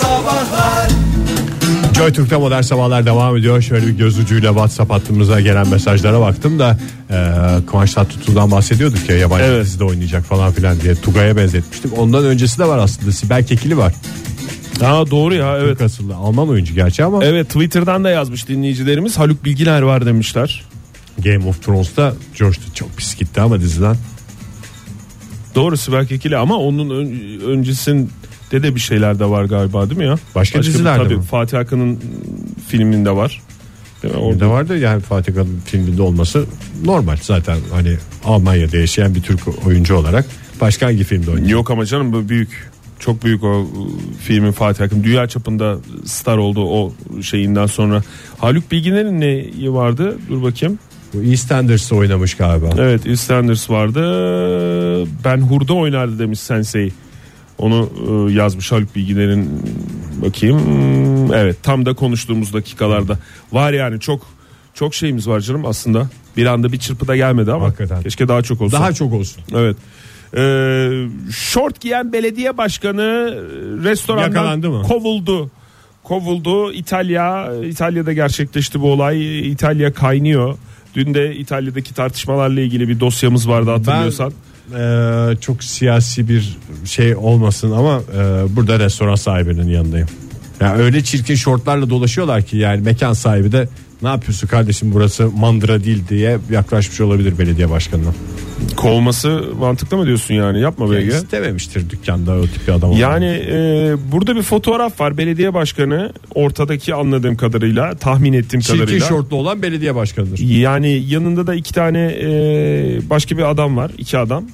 Sabahlar Joy Türk'te modern sabahlar devam ediyor. Şöyle bir göz ucuyla WhatsApp hattımıza gelen mesajlara baktım da e, Kıvanç Tatlıtuğ'dan bahsediyorduk ya yabancı Evet. dizide oynayacak falan filan diye Tugay'a benzetmiştim. Ondan öncesi de var aslında Sibel Kekili var. Ha doğru ya evet. Türk asıllı Alman oyuncu gerçi ama Evet Twitter'dan da yazmış dinleyicilerimiz Haluk Bilginer var demişler. Game of Thrones'ta coştu. Çok pis gitti ama diziden. Doğru Sibel Kekili ama onun ön, öncesinde de bir şeyler de var galiba değil mi ya? Başka dizilerde tabii, mi? Fatih Akın'ın filminde var. Değil mi? Orada vardı yani Fatih Akın'ın filminde olması normal zaten hani Almanya'da yaşayan bir Türk oyuncu olarak başka hangi filmde oynuyor? Yok ama canım bu büyük çok büyük o ıı, filmin Fatih Akın dünya çapında star oldu o şeyinden sonra. Haluk Bilginer'in ne vardı? Dur bakayım. Bu EastEnders'ta oynamış galiba. Evet EastEnders vardı. Ben Hurda oynardı demiş Sensei. Onu ıı, yazmış Haluk Bilginer'in bakayım. Hmm, Evet tam da konuştuğumuz dakikalarda. Var yani çok çok şeyimiz var canım aslında. Bir anda bir çırpıda gelmedi ama Hakikaten. keşke daha çok olsa. Daha çok olsun. Evet. Ee, şort giyen belediye başkanı restorandan Yakalandı mı? kovuldu. Kovuldu. İtalya İtalya'da gerçekleşti bu olay. İtalya kaynıyor. Dün de İtalya'daki tartışmalarla ilgili bir dosyamız vardı hatırlıyorsan. Ee, çok siyasi bir şey olmasın ama e, burada restoran sahibinin yanındayım. Ya öyle çirkin şortlarla dolaşıyorlar ki yani mekan sahibi de ne yapıyorsun kardeşim burası mandıra değil diye yaklaşmış olabilir belediye başkanına. Kovması mantıklı mı diyorsun yani? Yapma Yani BG. istememiştir dükkanda o tip bir adam. Yani e, burada bir fotoğraf var. Belediye başkanı ortadaki anladığım kadarıyla tahmin ettiğim çirkin kadarıyla. şortlu olan belediye başkanıdır. Yani yanında da iki tane e, başka bir adam var. iki adam.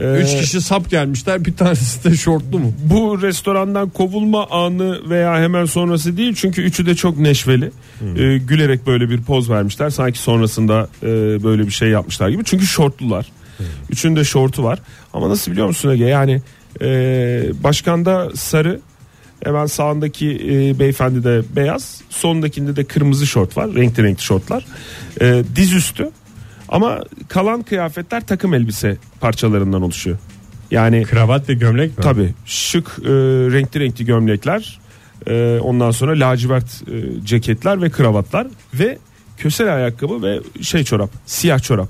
Üç kişi sap gelmişler bir tanesi de şortlu mu? Bu restorandan kovulma anı veya hemen sonrası değil çünkü üçü de çok neşveli. E, gülerek böyle bir poz vermişler. Sanki sonrasında e, böyle bir şey yapmışlar gibi. Çünkü şortlular. Üçünün de şortu var. Ama nasıl biliyor musun Ege? Yani e, başkanda sarı hemen sağındaki e, beyefendi de beyaz sondakinde de kırmızı şort var. Renkli renkli şortlar. E, dizüstü ama kalan kıyafetler takım elbise parçalarından oluşuyor. Yani Kravat ve gömlek mi? Tabii şık e, renkli renkli gömlekler e, ondan sonra lacivert e, ceketler ve kravatlar ve kösel ayakkabı ve şey çorap siyah çorap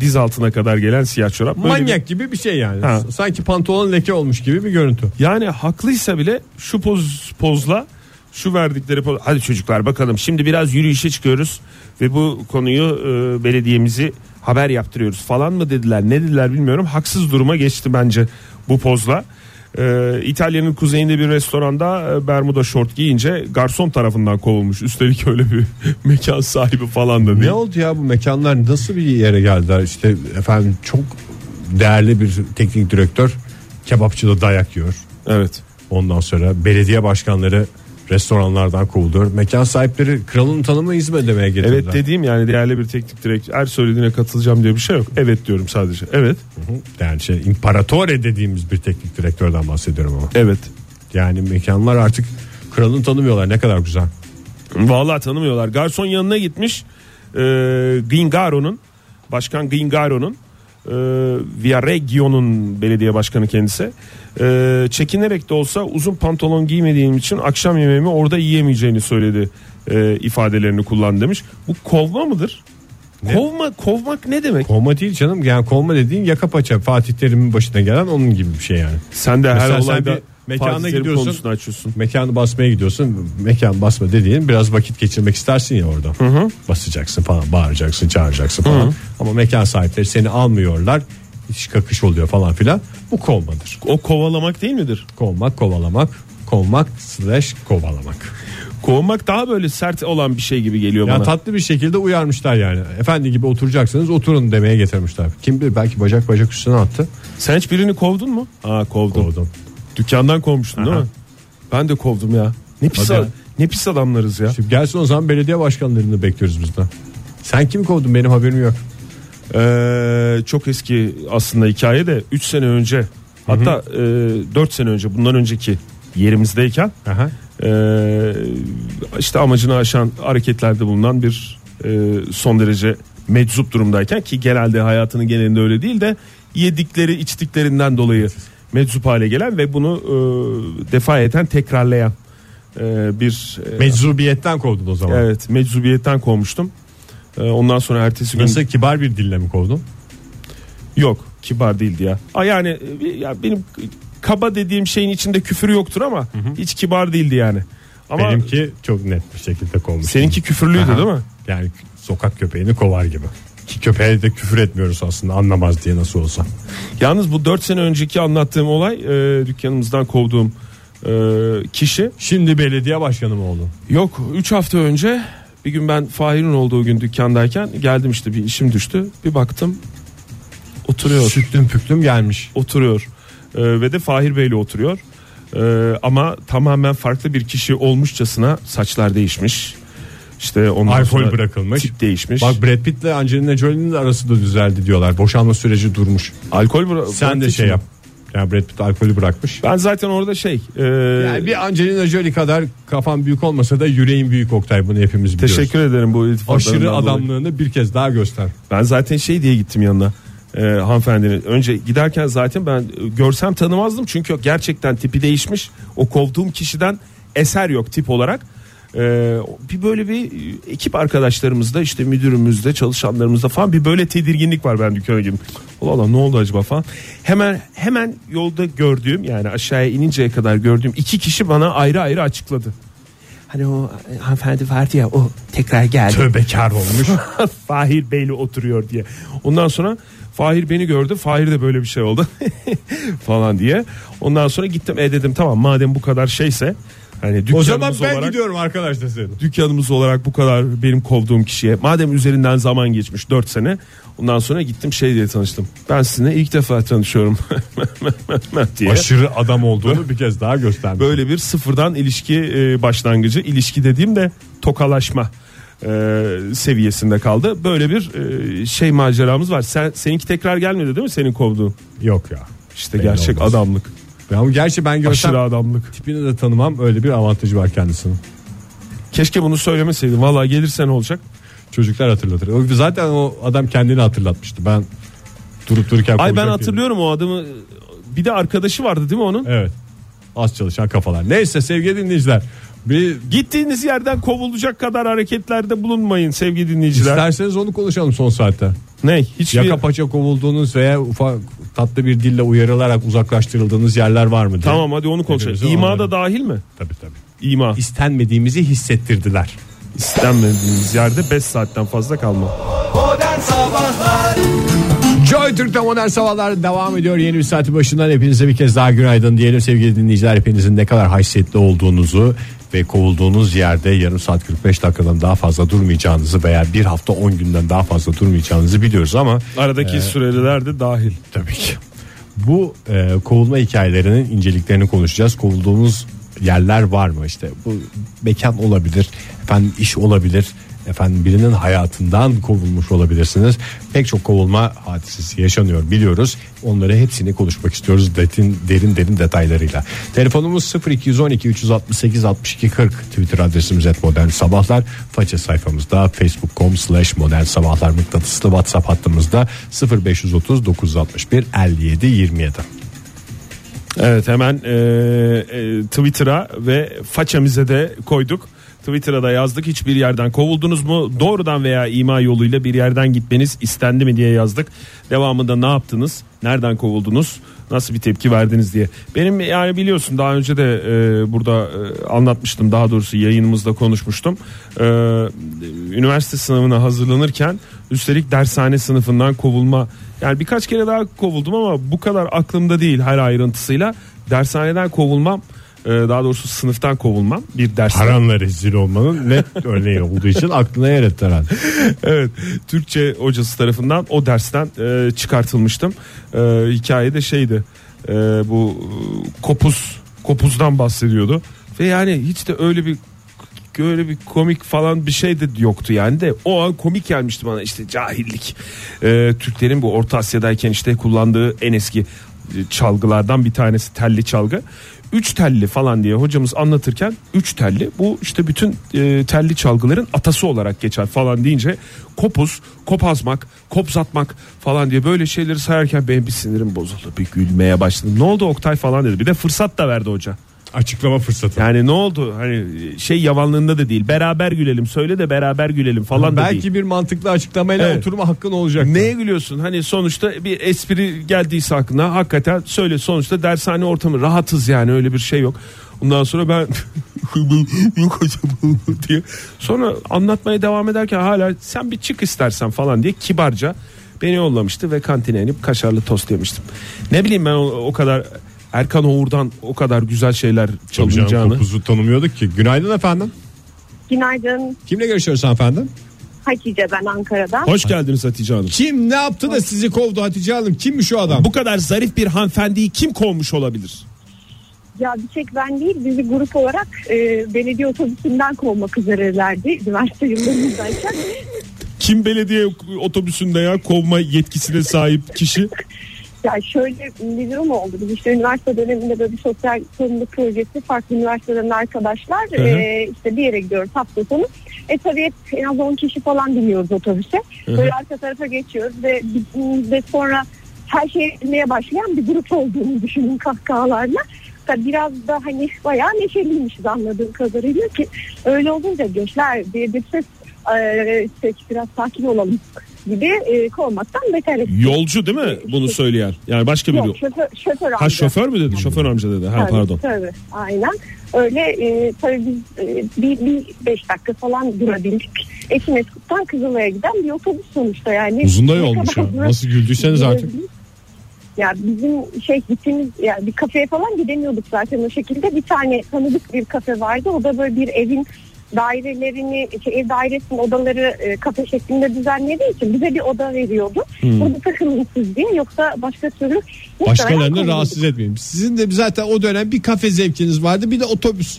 diz altına kadar gelen siyah çorap. Böyle Manyak bir- gibi bir şey yani. Ha. Sanki pantolon leke olmuş gibi bir görüntü. yani haklıysa bile şu poz pozla şu verdikleri hadi çocuklar bakalım şimdi biraz yürüyüşe çıkıyoruz ve bu konuyu e, belediyemizi haber yaptırıyoruz falan mı dediler ne dediler bilmiyorum haksız duruma geçti bence bu pozla. E, İtalya'nın kuzeyinde bir restoranda e, Bermuda şort giyince garson tarafından kovulmuş. Üstelik öyle bir mekan sahibi falan da değil. Ne oldu ya bu mekanlar nasıl bir yere geldiler? İşte efendim çok değerli bir teknik direktör kebapçıda dayak yiyor. Evet. Ondan sonra belediye başkanları restoranlardan kovuluyor. Mekan sahipleri kralın tanımı hizmet demeye getirdiler. Evet dediğim yani değerli bir teknik direktör. Her söylediğine katılacağım diye bir şey yok. Evet diyorum sadece. Evet. Yani şey imperatore dediğimiz bir teknik direktörden bahsediyorum ama. Evet. Yani mekanlar artık kralını tanımıyorlar ne kadar güzel. Vallahi tanımıyorlar. Garson yanına gitmiş. E, Gingaro'nun Başkan Gingaro'nun e, Viareggio'nun belediye başkanı kendisi. E, çekinerek de olsa uzun pantolon giymediğim için akşam yemeğimi orada yiyemeyeceğini söyledi. E, ifadelerini kullan demiş. Bu kovma mıdır? Kovma kovmak ne demek? Kovma değil canım yani kovma dediğin yaka paça Fatih Terim'in başına gelen onun gibi bir şey yani. Sen de her Mesela sen olayda bir mekana gidiyorsun. açıyorsun. Mekanı basmaya gidiyorsun. Mekan basma dediğin biraz vakit geçirmek istersin ya orada. Basacaksın falan, bağıracaksın, çağıracaksın falan. Ama mekan sahipleri seni almıyorlar. İş kakış oluyor falan filan. Bu kovmadır. O kovalamak değil midir? Kovmak, kovalamak. Kovmak slash kovalamak. Kovmak daha böyle sert olan bir şey gibi geliyor Ya bana. tatlı bir şekilde uyarmışlar yani. Efendi gibi oturacaksınız oturun demeye getirmişler. Kim bilir belki bacak bacak üstüne attı. Sen hiç birini kovdun mu? Aa kovdum. Kovdum. Dükkandan kovmuştun değil Aha. mi? Ben de kovdum ya. Ne pis, Hadi ya. ne pis adamlarız ya. Şimdi gelsin o zaman belediye başkanlarını bekliyoruz bizden. Sen kimi kovdun benim haberim yok. Ee, çok eski aslında hikaye de 3 sene önce hatta e, 4 sene önce bundan önceki yerimizdeyken Aha. e, işte amacını aşan hareketlerde bulunan bir e, son derece meczup durumdayken ki genelde hayatının genelinde öyle değil de yedikleri içtiklerinden dolayı meczup hale gelen ve bunu e, defa eten tekrarlayan e, bir e, Meczubiyetten kovdun o zaman. evet meczubiyetten kovmuştum. E, ondan sonra ertesi gün Nasıl kibar bir dille mi kovdun? yok kibar değildi ya. Aa, yani ya benim kaba dediğim şeyin içinde küfür yoktur ama hiç kibar değildi yani. Ama Benimki çok net bir şekilde kovmuş. seninki küfürlüydü Aha. değil mi? Yani sokak köpeğini kovar gibi. Köpeğe de küfür etmiyoruz aslında anlamaz diye nasıl olsa. Yalnız bu 4 sene önceki anlattığım olay e, dükkanımızdan kovduğum e, kişi Şimdi belediye başkanı mı oldun? Yok 3 hafta önce bir gün ben Fahir'in olduğu gün dükkandayken geldim işte bir işim düştü. Bir baktım oturuyor. Süklüm püklüm gelmiş. Oturuyor. Ee, ve de Fahir Bey'le oturuyor. Ee, ama tamamen farklı bir kişi olmuşçasına saçlar değişmiş. İşte ondan Alkol bırakılmış. Tip değişmiş. Bak Brad Pitt'le Angelina Jolie'nin de arası da düzeldi diyorlar. Boşanma süreci durmuş. alkol bıra- Sen de şey yap. Yani Brad Pitt alkolü bırakmış. Ben zaten orada şey e, Yani bir Angelina Jolie kadar kafan büyük olmasa da yüreğin büyük Oktay bunu hepimiz biliyoruz. teşekkür ederim bu iltifatlarından Aşırı dolayı. adamlığını bir kez daha göster. Ben zaten şey diye gittim yanına. Ee, hanımefendinin önce giderken zaten ben e, görsem tanımazdım çünkü gerçekten tipi değişmiş o kovduğum kişiden eser yok tip olarak Ee, bir böyle bir ekip arkadaşlarımızda işte müdürümüzde çalışanlarımızda falan bir böyle tedirginlik var ben dükkana girdim. Allah Allah ne oldu acaba falan. Hemen hemen yolda gördüğüm yani aşağıya ininceye kadar gördüğüm iki kişi bana ayrı ayrı açıkladı. Hani o e, hanımefendi vardı ya o tekrar geldi. Tövbekar olmuş. Fahir Bey'le oturuyor diye. Ondan sonra Fahir beni gördü. Fahir de böyle bir şey oldu falan diye. Ondan sonra gittim e dedim tamam madem bu kadar şeyse hani o zaman ben olarak gidiyorum arkadaş deseydin. dükkanımız olarak bu kadar benim kovduğum kişiye madem üzerinden zaman geçmiş 4 sene ondan sonra gittim şey diye tanıştım. Ben sizinle ilk defa tanışıyorum diye. Aşırı adam olduğunu bir kez daha göstermiş. Böyle bir sıfırdan ilişki e, başlangıcı ilişki dediğim de tokalaşma e, seviyesinde kaldı. Böyle bir e, şey maceramız var. Sen seninki tekrar gelmedi değil mi senin kovduğun? Yok ya. İşte Belli gerçek olmaz. adamlık. Ama gerçi ben görsem Aşırı adamlık. tipini de tanımam öyle bir avantajı var kendisinin. Keşke bunu söylemeseydin. Vallahi gelirsen olacak. Çocuklar hatırlatır. O- Zaten o adam kendini hatırlatmıştı. Ben durup dururken Ay ben konuşacak hatırlıyorum o adamı. Bir de arkadaşı vardı değil mi onun? Evet. Az çalışan kafalar. Neyse sevgili dinleyiciler. Bir Gittiğiniz yerden kovulacak kadar hareketlerde bulunmayın sevgili dinleyiciler. isterseniz onu konuşalım son saatte. ne? Hiçbir Yaka paça kovulduğunuz veya ufak tatlı bir dille uyarılarak uzaklaştırıldığınız yerler var mı? diye. Tamam hadi onu konuşalım. İma onları- da dahil mi? Tabii tabii. İma. İstenmediğimizi hissettirdiler. İstenmediğiniz yerde 5 saatten fazla kalma. Modern Sabahlar Joy Türk'te modern sabahlar devam ediyor. Yeni bir saati başından hepinize bir kez daha günaydın diyelim sevgili dinleyiciler. Hepinizin ne kadar haysiyetli olduğunuzu ve kovulduğunuz yerde yarım saat 45 dakikadan daha fazla durmayacağınızı veya bir hafta 10 günden daha fazla durmayacağınızı biliyoruz ama Aradaki süreler de dahil. tabii ki bu e, kovulma hikayelerinin inceliklerini konuşacağız. Kovulduğumuz yerler var mı işte bu mekan olabilir efendim iş olabilir efendim birinin hayatından kovulmuş olabilirsiniz. Pek çok kovulma hadisesi yaşanıyor biliyoruz. Onları hepsini konuşmak istiyoruz derin derin derin detaylarıyla. Telefonumuz 0212 368 62 40 twitter adresimiz et modern sabahlar. Faça sayfamızda facebook.com slash modern sabahlar mıknatıslı whatsapp hattımızda 0530 961 57 27 Evet hemen e, e, Twitter'a ve façamize de koyduk. Twitter'a da yazdık. Hiçbir yerden kovuldunuz mu? Doğrudan veya ima yoluyla bir yerden gitmeniz istendi mi diye yazdık. Devamında ne yaptınız? Nereden kovuldunuz? Nasıl bir tepki verdiniz diye. Benim yani biliyorsun daha önce de e, burada e, anlatmıştım. Daha doğrusu yayınımızda konuşmuştum. E, üniversite sınavına hazırlanırken üstelik dershane sınıfından kovulma. Yani birkaç kere daha kovuldum ama bu kadar aklımda değil her ayrıntısıyla. Dershaneden kovulmam daha doğrusu sınıftan kovulmam bir ders Paranla rezil olmanın net örneği olduğu için aklına yer etti herhalde. evet Türkçe hocası tarafından o dersten e, çıkartılmıştım. E, hikaye de şeydi e, bu e, kopuz kopuzdan bahsediyordu ve yani hiç de öyle bir öyle bir komik falan bir şey de yoktu yani de o an komik gelmişti bana işte cahillik E, Türklerin bu Orta Asya'dayken işte kullandığı en eski e, çalgılardan bir tanesi telli çalgı. Üç telli falan diye hocamız anlatırken üç telli bu işte bütün e, telli çalgıların atası olarak geçer falan deyince kopuz, kopazmak, kopzatmak falan diye böyle şeyleri sayarken benim bir sinirim bozuldu. Bir gülmeye başladım. Ne oldu Oktay falan dedi. Bir de fırsat da verdi hoca. Açıklama fırsatı. Yani ne oldu? Hani şey yavanlığında da değil. Beraber gülelim. Söyle de beraber gülelim falan da Belki değil. bir mantıklı açıklamayla Evet. oturma hakkın olacak. Neye gülüyorsun? Hani sonuçta bir espri geldiyse aklına hakikaten söyle. Sonuçta dershane ortamı rahatız yani öyle bir şey yok. Ondan sonra ben yok hocam diye sonra anlatmaya devam ederken hala sen bir çık istersen falan diye kibarca beni yollamıştı ve kantine inip kaşarlı tost yemiştim. Ne bileyim ben o, o kadar Erkan Oğur'dan o kadar güzel şeyler Tabii canım, çalınacağını. topuzu tanımıyorduk ki. Günaydın efendim. Günaydın Kimle görüşüyoruz efendim? Hatice ben Ankara'dan. Hoş geldiniz Hatice Hanım. Kim ne yaptı da sizi kovdu Hatice Hanım? Kimmiş o adam? Bu kadar zarif bir hanımefendiyi kim kovmuş olabilir? Ya bir tek ben değil bizi grup olarak e, belediye otobüsünden kovmak üzerelerdi üniversite yıllarındayken. Kim belediye otobüsünde ya kovma yetkisine sahip kişi? ya şöyle bir durum oldu. Biz işte üniversite döneminde böyle bir sosyal sorumluluk projesi farklı üniversiteden arkadaşlar Hı hı. e, işte bir yere gidiyoruz hafta sonu. E tabii hep en az 10 kişi falan biniyoruz otobüse. Böyle arka tarafa geçiyoruz ve, ve sonra her şey bilmeye başlayan bir grup olduğunu düşünün kahkahalarla. Tabii biraz da hani bayağı neşeliymişiz anladığım kadarıyla ki öyle olunca gençler diye bir ses e, işte biraz sakin olalım gibi e, kovmaktan beter etti. Yolcu değil mi bunu söyleyen? Yani başka biri. Yok şoför, şoför amca. Ha şoför mü dedi? Şoför amca dedi. Ha Tabii, pardon. Tabii aynen. Öyle e, tabii biz e, bir, bir beş dakika falan durabildik. Esimeskut'tan Kızılay'a giden bir otobüs sonuçta yani. Uzun da yolmuş ya. Nasıl güldüyseniz artık. Ya bizim şey gittiğimiz yani bir kafeye falan gidemiyorduk zaten o şekilde. Bir tane tanıdık bir kafe vardı. O da böyle bir evin dairelerini, şey, ev dairesinin odaları e, kafe şeklinde düzenlediği için bize bir oda veriyordu. Burada takılın siz diye yoksa başka türlü Başkalarını rahatsız etmeyin. Sizin de zaten o dönem bir kafe zevkiniz vardı bir de otobüs.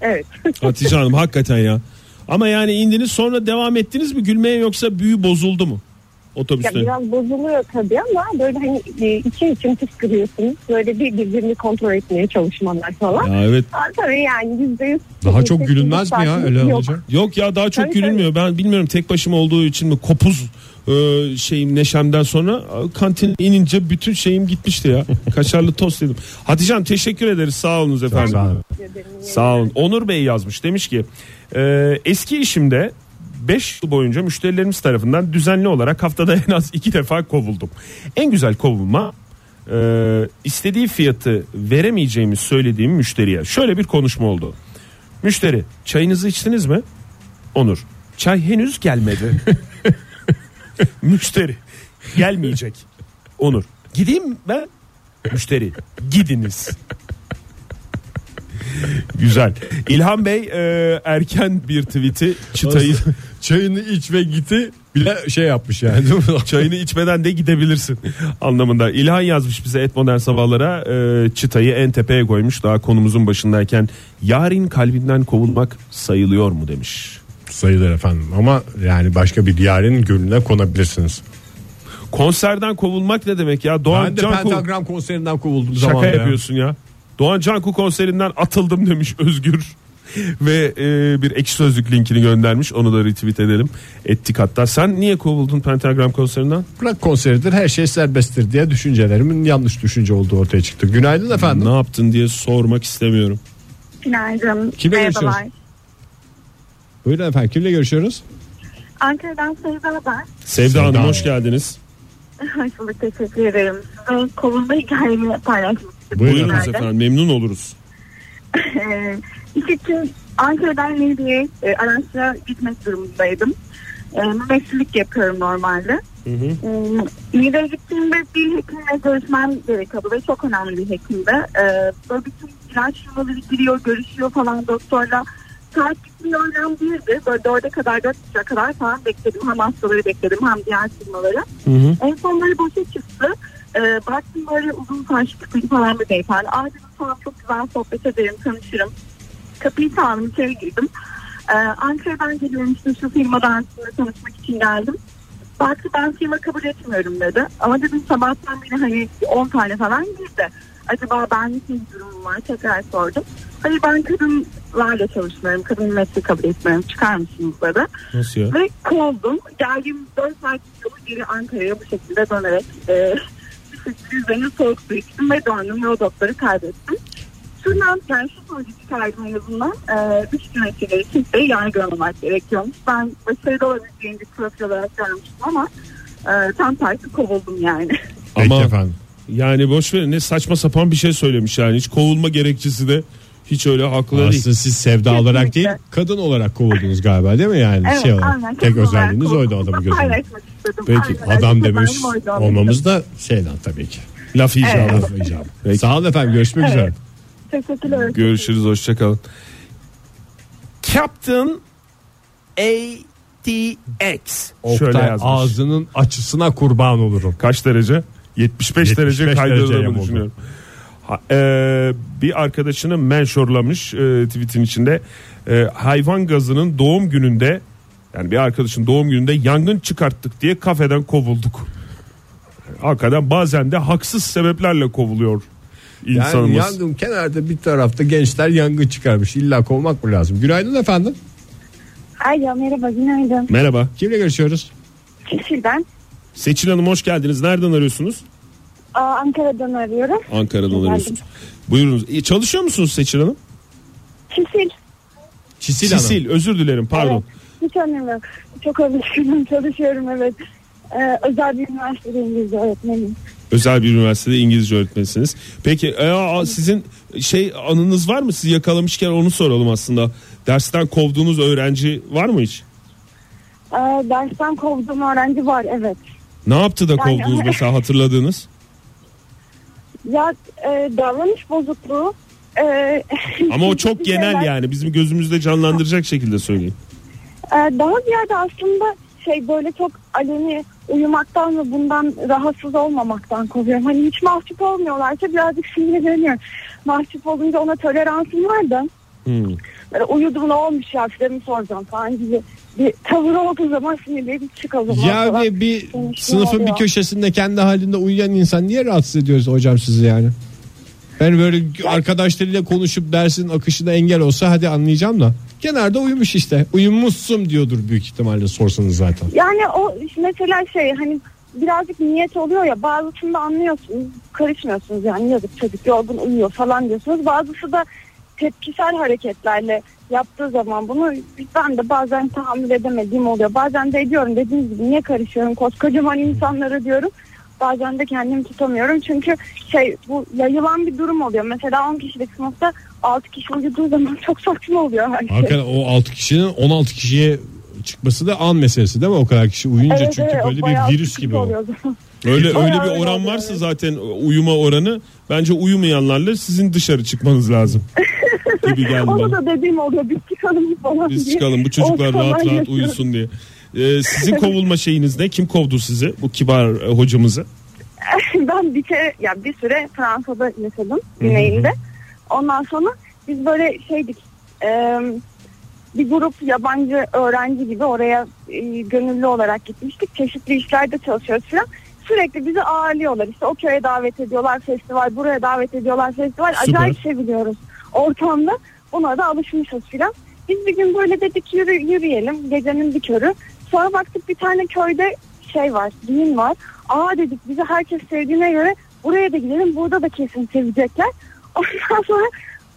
Evet. Hatice Hanım hakikaten ya. Ama yani indiniz sonra devam ettiniz mi gülmeye yoksa büyü bozuldu mu? Ya Otobüste. biraz bozuluyor tabii ama böyle hani e, için için fıskırıyorsunuz. Böyle bir birbirini kontrol etmeye çalışmalar falan. Ya evet. Aa, tabii yani yüzde yüz. Daha çok gülünmez mi ya öyle Yok. olunca? Yok ya daha çok Tabii, gülünmüyor. Ben bilmiyorum tek başıma olduğu için mi kopuz e, şeyim neşemden sonra e, kantin inince bütün şeyim gitmişti ya. Kaşarlı tost yedim. Hatice Hanım teşekkür ederiz. Sağ olunuz efendim. Sağ olun. Sağ olun. Onur Bey yazmış. Demiş ki e, eski işimde 5 yıl boyunca müşterilerimiz tarafından düzenli olarak haftada en az 2 defa kovuldum. En güzel kovulma e, istediği fiyatı veremeyeceğimi söylediğim müşteriye şöyle bir konuşma oldu. Müşteri çayınızı içtiniz mi? Onur çay henüz gelmedi. Müşteri gelmeyecek. Onur gideyim ben. Müşteri gidiniz. Güzel. İlhan Bey e, erken bir tweet'i çıtayı Çayını iç ve giti bile şey yapmış yani çayını içmeden de gidebilirsin anlamında. İlhan yazmış bize et modern sabahlara e, çıtayı en tepeye koymuş daha konumuzun başındayken yarın kalbinden kovulmak sayılıyor mu demiş. Sayılır efendim ama yani başka bir yarın gönlüne konabilirsiniz. Konserden kovulmak ne demek ya? Doğan ben de Canku pentagram konserinden kovuldum şaka zamanında. ya. yapıyorsun ya. Doğan Canku konserinden atıldım demiş Özgür. Ve e, bir ekşi sözlük linkini göndermiş. Onu da retweet edelim. Ettik hatta. Sen niye kovuldun Pentagram konserinden? Rock konseridir her şey serbesttir diye düşüncelerimin yanlış düşünce olduğu ortaya çıktı. Günaydın efendim. Ne yaptın diye sormak istemiyorum. Günaydın. Kimle Merhabalar. görüşüyoruz? Buyurun efendim kimle görüşüyoruz? Ankara'dan Sevda ben. Sevda, Sevda Hanım hoş geldiniz. Hoş bulduk teşekkür ederim. Size kovulma hikayemi paylaşmak. Buyurunuz efendim memnun oluruz. Ee, İş için Ankara'dan Nevriye e, araçla gitmek durumundaydım. E, Mümessillik yapıyorum normalde. Hı hı. E, gittiğimde bir hekimle görüşmem gerekiyordu ve çok önemli bir hekimdi. E, böyle bütün ilaç numaraları giriyor, görüşüyor falan doktorla. Saat gitmiyor önemli değildi. Böyle dörde kadar, dört kadar falan bekledim. Hem hastaları bekledim hem diğer firmaları. Hı hı. En son böyle boşa çıktı. Ee, baktım böyle uzun saçlı falan bir beyefendi. Aa dedim tamam çok güzel sohbet ederim, tanışırım. Kapıyı çaldım, içeri girdim. Ee, Ankara'dan geliyorum işte şu firmadan sizinle tanışmak için geldim. Baktı ben firma kabul etmiyorum dedi. Ama dedim sabahtan beri hani 10 tane falan girdi. Acaba benlik bir durum var tekrar sordum. Hayır ben kadınlarla çalışmıyorum. Kadın mesleği kabul etmiyorum. Çıkar mısınız dedi. Nasıl ya? Ve kovuldum. Geldiğim 4 saat yolu geri Ankara'ya bu şekilde dönerek e, üzerine soğuk su içtim ve döndüm ve o doktoru kaybettim. Şuradan yani şu sonucu çıkardım en azından. Ee, dış yöneticileri kimseyi yargılamamak gerekiyormuş. Ben başarılı olabileceğim bir profil olarak görmüştüm ama e, tam tersi kovuldum yani. Peki Ama- efendim. Yani boş ver ne saçma sapan bir şey söylemiş yani hiç kovulma gerekçesi de hiç öyle haklı değil. Aslında siz sevda olarak değil Kesinlikle. kadın olarak kovuldunuz galiba değil mi yani Evet, şey olarak. aynen. Tek özelliğiniz oydu adamın gözünde. Peki, Aynen, Adam demiş olmamız da şeyden tabii ki. Laf icabı. Evet. Laf icabı. Sağ olun efendim görüşmek Evet. üzere. Teşekkürler. Görüşürüz hoşçakalın. Captain ATX. Şöyle Oktay yazmış. ağzının açısına kurban olurum. Kaç derece? 75, 75 derece dereceye kaydırdığımı buldu. Ha, e, bir arkadaşını menşorlamış e, tweetin içinde E, hayvan gazının doğum gününde yani bir arkadaşın doğum gününde yangın çıkarttık diye kafeden kovulduk. Hakikaten bazen de haksız sebeplerle kovuluyor Yani insanımız. yangın kenarda bir tarafta gençler yangın çıkarmış. İlla kovmak mı lazım? Günaydın efendim. Alo merhaba günaydın. Merhaba. Kimle görüşüyoruz? Kişiden Seçil Hanım hoş geldiniz. Nereden arıyorsunuz? Aa, Ankara'dan arıyorum. Ankara'dan Geldim. arıyorsunuz. Buyurunuz. E, çalışıyor musunuz Seçil Hanım? Çisil. Çisil, Hanım. Sisil. Özür dilerim. Pardon. Evet. Hiç önemi yok. Çok alışkınım çalışıyorum evet. Ee, özel bir üniversitede İngilizce öğretmeniyim. Özel bir üniversitede İngilizce öğretmenisiniz. Peki e, a- sizin şey anınız var mı? Sizi yakalamışken onu soralım aslında. Dersten kovduğunuz öğrenci var mı hiç? Ee, dersten kovduğum öğrenci var evet. Ne yaptı da Yani- kovdunuz mesela hatırladığınız? Ya e, davranış bozukluğu. e, Ama o çok genel şeyler- yani. Bizim gözümüzde canlandıracak şekilde söyleyin. Ee, daha ziyade aslında şey böyle çok aleni uyumaktan ve bundan rahatsız olmamaktan kovuyorum. Hani hiç mahcup olmuyorlarsa birazcık sinirleniyorum. Mahcup olunca ona toleransım var da Hmm. böyle uyudum ne olmuş ya mi soracağım falan gibi bir tavır olduğu zaman sinirleri çık o zaman Ya falan. ve bir sınıfın bir oluyor. köşesinde kendi halinde uyuyan insan niye rahatsız ediyoruz hocam sizi yani? Ben böyle arkadaşlarıyla konuşup dersin akışına engel olsa hadi anlayacağım da. Kenarda uyumuş işte. Uyumuşsun diyordur büyük ihtimalle sorsanız zaten. Yani o mesela şey hani birazcık niyet oluyor ya bazısında anlıyorsunuz karışmıyorsunuz yani yazık çocuk yorgun uyuyor falan diyorsunuz. Bazısı da tepkisel hareketlerle yaptığı zaman bunu ben de bazen tahammül edemediğim oluyor. Bazen de ediyorum dediğiniz gibi niye karışıyorum koskocaman insanlara diyorum. Bazen de kendimi tutamıyorum çünkü şey bu yayılan bir durum oluyor. Mesela 10 kişilik sınıfta 6 kişi uyuduğu zaman çok saçma oluyor her şey. Hakikaten o 6 kişinin 16 kişiye çıkması da an meselesi değil mi? O kadar kişi uyuyunca Evet, çünkü evet, böyle bir virüs gibi o. oluyor. Öyle Bayağı öyle bir oran varsa zaten uyuma oranı bence uyumayanlarla sizin dışarı çıkmanız lazım. gibi geldi bana. da dediğim oluyor biz çıkalım falan Biz diye. çıkalım bu çocuklar O falan rahat rahat yaşıyor. uyusun diye. Ee, sizin kovulma şeyiniz ne? Kim kovdu sizi? Bu kibar e, hocamızı. ben bir kere ya bir süre Fransa'da yaşadım güneyinde. Ondan sonra biz böyle şeydik e, bir grup yabancı öğrenci gibi oraya e, gönüllü olarak gitmiştik. Çeşitli işlerde çalışıyoruz falan. Sürekli bizi ağırlıyorlar. İşte o köye davet ediyorlar festival, buraya davet ediyorlar festival. Süper. Acayip seviliyoruz ortamda. Buna da alışmışız filan. Biz bir gün böyle dedik yürü, yürüyelim gecenin bir körü. Sonra baktık bir tane köyde şey var, düğün var. Aa dedik bizi herkes sevdiğine göre buraya da gidelim. Burada da kesin sevecekler. Ondan sonra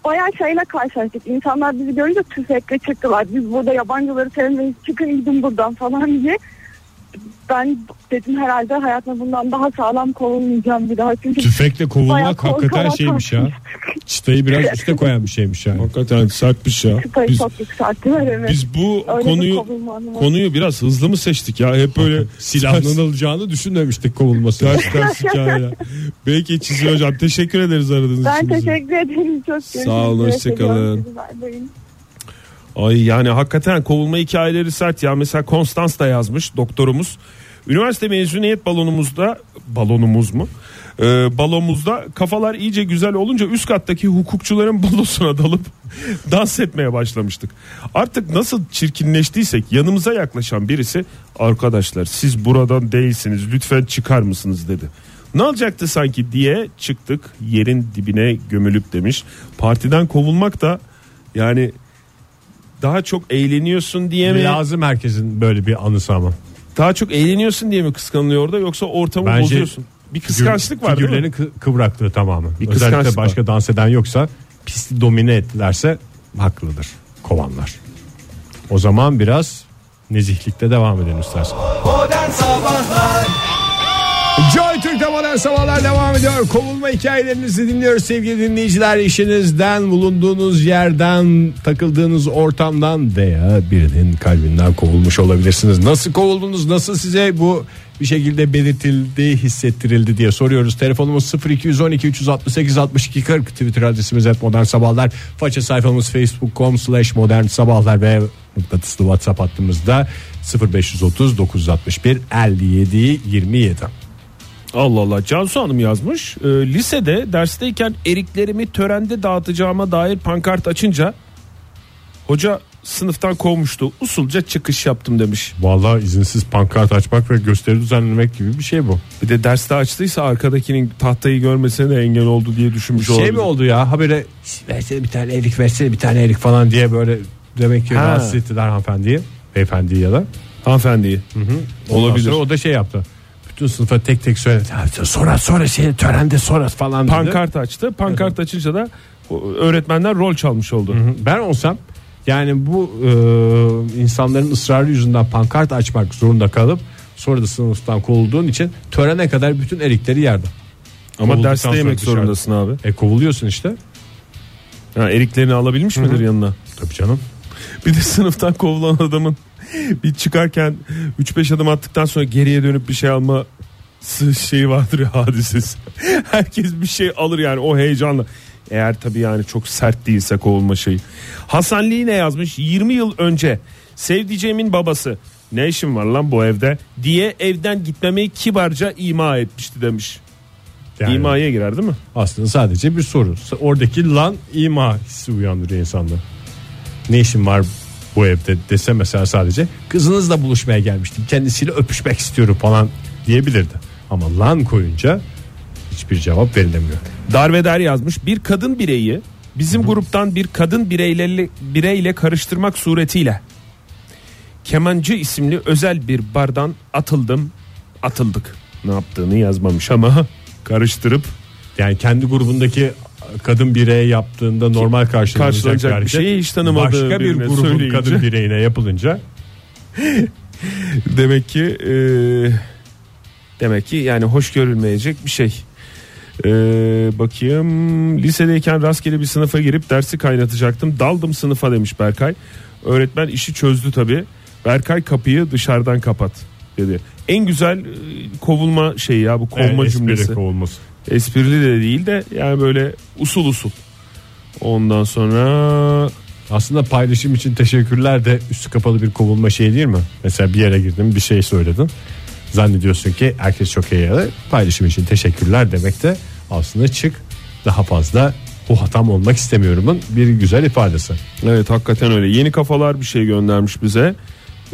bayağı şeyle karşılaştık. İnsanlar bizi görünce tüfekle çıktılar. Biz burada yabancıları sevmeyiz. Çıkın gidin buradan falan diye. Ben dedim herhalde hayatımda bundan daha sağlam kovulmayacağım bir daha. Çünkü Tüfekle kovulmak hakikaten şeymiş ya. Çıtayı biraz üste koyan bir şeymiş yani. Hakikaten sertmiş ya. çıtayı Biz, çok yükselttiler. Evet. biz bu Öyle bir konuyu var. konuyu biraz hızlı mı seçtik ya? Hep böyle Silahlanılacağını düşünmemiştik kovulması. ters ters hikayeler. Belki Çizi hocam teşekkür ederiz aradığınız Ben için. bizi. teşekkür ederim. Çok Sağ olun, görüşmek Ay yani hakikaten kovulma hikayeleri sert ya. Mesela Konstans da yazmış doktorumuz. Üniversite mezuniyet balonumuzda balonumuz mu? Ee, balomuzda kafalar iyice güzel olunca üst kattaki hukukçuların balosuna dalıp dans etmeye başlamıştık. Artık nasıl çirkinleştiysek yanımıza yaklaşan birisi arkadaşlar siz buradan değilsiniz lütfen çıkar mısınız dedi. Ne olacaktı sanki diye çıktık yerin dibine gömülüp demiş. Partiden kovulmak da yani daha çok eğleniyorsun diye mi? Lazım herkesin böyle bir anısı ama. Daha çok eğleniyorsun diye mi kıskanılıyor orada yoksa ortamı Bence bozuyorsun? Bir kıskançlık var değil mi? Figürlerin kı- kıvraklığı tamamen. Bir Özellikle başka dans eden yoksa pisti domine ettilerse haklıdır kovanlar. O zaman biraz nezihlikte devam edelim istersen. Modern Sabahlar Joy Türk'te modern sabahlar devam ediyor. Kovulma hikayelerinizi dinliyoruz sevgili dinleyiciler. İşinizden, bulunduğunuz yerden, takıldığınız ortamdan veya birinin kalbinden kovulmuş olabilirsiniz. Nasıl kovuldunuz? Nasıl size bu bir şekilde belirtildi, hissettirildi diye soruyoruz. Telefonumuz 0212 368 62 40. Twitter adresimiz et modern sabahlar. Faça sayfamız facebook.com slash modern sabahlar ve mıknatıslı WhatsApp hattımızda 0530 961 57 27. Allah Allah Cansu Hanım yazmış. Ee, lisede dersteyken eriklerimi törende dağıtacağıma dair pankart açınca hoca sınıftan kovmuştu. Usulca çıkış yaptım demiş. Vallahi izinsiz pankart açmak ve gösteri düzenlemek gibi bir şey bu. Bir de derste açtıysa arkadakinin tahtayı görmesine de engel oldu diye düşünmüş Şey olabilir. mi oldu ya habire versene bir tane erik versene bir tane erik falan diye böyle demek ki Ha. rahatsız ettiler hanımefendiyi. Beyefendiyi ya da. Hanımefendiyi. Ondan Olabilir. sonra o da şey yaptı. Bütün sınıfa tek tek söyledi. "Ya Sonra sonra şey törende sonra falan dedi. Pankart açtı. Pankart açınca da öğretmenler rol çalmış oldu. Hı. Ben olsam yani bu e, insanların ısrarı yüzünden pankart açmak zorunda kalıp sonra da sınıftan kovulduğun için törene kadar bütün erikleri yerde. Ama derste yemek zorundasın abi. E kovuluyorsun işte. Ha, eriklerini alabilmiş midir yanına? Tabii canım. Bir de sınıftan kovulan adamın bir çıkarken 3-5 adım attıktan sonra geriye dönüp bir şey alma şeyi vardır ya hadisesi. Herkes bir şey alır yani o heyecanla. Eğer tabii yani çok sert değilse kovulma şeyi. Hasan Lee ne yazmış? 20 yıl önce sevdiceğimin babası ne işim var lan bu evde diye evden gitmemeyi kibarca ima etmişti demiş. Yani İmaya girer değil mi? aslında sadece bir soru. Oradaki lan ima hissi uyandırıyor insanda. Ne işin var bu evde dese mesela sadece kızınızla buluşmaya gelmiştim. Kendisiyle öpüşmek istiyorum falan diyebilirdi. Ama lan koyunca hiçbir cevap verilemiyor. Darveder yazmış bir kadın bireyi bizim gruptan bir kadın bireyle, bireyle karıştırmak suretiyle kemancı isimli özel bir bardan atıldım atıldık ne yaptığını yazmamış ama karıştırıp Yani kendi grubundaki kadın bireye yaptığında normal karşılanacak, bir hareket, şeyi hiç tanımadığı başka bir grubun söyleyince- kadın bireyine yapılınca demek ki e, demek ki yani hoş görülmeyecek bir şey. E, bakayım lisedeyken rastgele bir sınıfa girip dersi kaynatacaktım. Daldım sınıfa demiş Berkay. Öğretmen işi çözdü tabi. Berkay kapıyı dışarıdan kapat dedi. En güzel e, kovulma şeyi ya bu kovma Evet, cümlesi. kovulması. Esprili de değil de yani böyle usul usul. Ondan sonra Aslında paylaşım için teşekkürler de üstü kapalı bir kovulma şey değil mi? Mesela bir yere girdin bir şey söyledin. Zannediyorsun ki herkes çok iyi ya paylaşım için teşekkürler demek de aslında çık daha fazla bu hatam olmak istemiyorumun bir güzel ifadesi. Evet hakikaten öyle. Yeni kafalar bir şey göndermiş bize.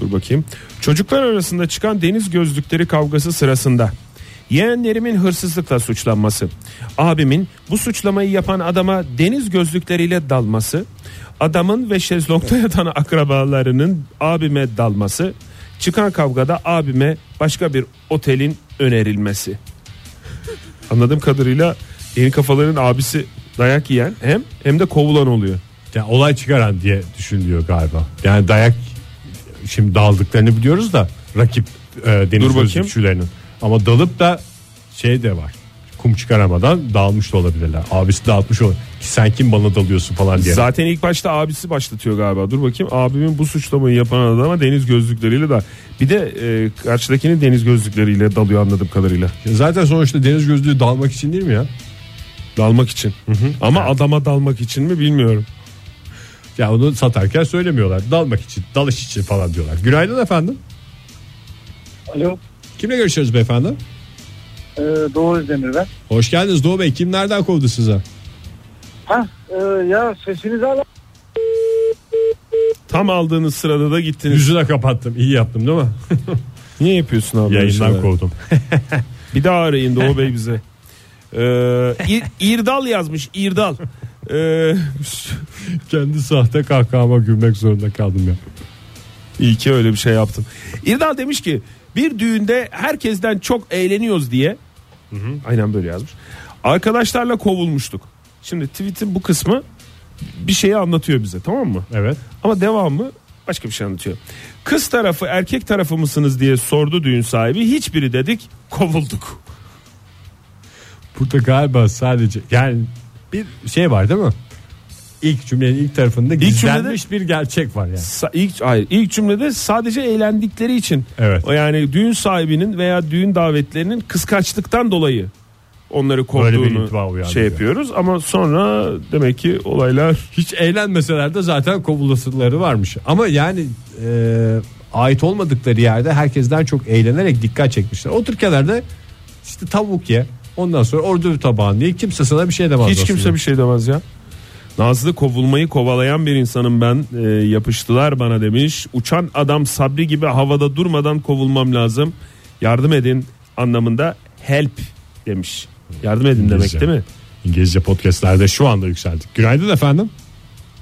Dur bakayım. Çocuklar arasında çıkan deniz gözlükleri kavgası sırasında yeğenlerimin hırsızlıkla suçlanması, abimin bu suçlamayı yapan adama deniz gözlükleriyle dalması, adamın ve şezlongda yatan akrabalarının abime dalması, çıkan kavgada abime başka bir otelin önerilmesi. Anladığım kadarıyla yeni kafaların abisi dayak yiyen hem hem de kovulan oluyor. Yani olay çıkaran diye düşünülüyor galiba. Yani dayak şimdi daldıklarını biliyoruz da rakip e, deniz gözlükçülerinin. Ama dalıp da şey de var. Kum çıkaramadan dağılmış da olabilirler. Abisi dağıtmış olabilir. Ki sen kim bana dalıyorsun falan diye. Zaten ilk başta abisi başlatıyor galiba. Dur bakayım abimin bu suçlamayı yapan adama deniz gözlükleriyle da bir de e, karşıdakini deniz gözlükleriyle dalıyor anladığım kadarıyla. Zaten sonuçta deniz gözlüğü dalmak için değil mi ya? Dalmak için. Ama adama dalmak için mi bilmiyorum. Ya onu satarken söylemiyorlar. Dalmak için, dalış için falan diyorlar. Günaydın efendim. Alo. Kimle görüşüyoruz beyefendi? Ee, Doğu Özdemir ben. Hoş geldiniz Doğu Bey. Kim nereden kovdu size? Ha e, ya sesinizi al. Tam aldığınız sırada da gittiniz. Yüzüne kapattım. İyi yaptım değil mi? Niye yapıyorsun abi? Yayından kovdum. Bir daha arayın Doğu Bey bize. Ee, İr- İrdal yazmış İrdal. Ee, Kendi sahte kahkahama gülmek zorunda kaldım ya. İyi ki öyle bir şey yaptım. İrdal demiş ki bir düğünde herkesten çok eğleniyoruz diye. Aynen böyle yazmış. Arkadaşlarla kovulmuştuk. Şimdi tweet'in bu kısmı bir şeyi anlatıyor bize tamam mı? Evet. Ama devamı başka bir şey anlatıyor. Kız tarafı erkek tarafı mısınız diye sordu düğün sahibi. Hiçbiri dedik kovulduk. Burada galiba sadece yani bir şey var değil mi? İlk cümlenin ilk tarafında gizlenmiş bir gerçek var yani. Sa- ilk hayır ilk cümlede sadece eğlendikleri için. Evet. O yani düğün sahibinin veya düğün davetlerinin kıskançlıktan dolayı onları kovduğunu şey yapıyoruz ama sonra demek ki olaylar Hiç eğlenmeseler de zaten kovulasıları varmış. Ama yani e, ait olmadıkları yerde herkesten çok eğlenerek dikkat çekmişler. Otur kenarda işte tavuk ye. Ondan sonra ordu tabağını ye. Kimse sana bir şey demez. hiç aslında. kimse bir şey demez ya. Nazlı kovulmayı kovalayan bir insanım ben Ee, yapıştılar bana demiş. Uçan adam sabri gibi havada durmadan kovulmam lazım. Yardım edin anlamında help demiş. Yardım edin demek İngilizce. değil mi? İngilizce podcastlerde şu anda yükseldik. Günaydın efendim.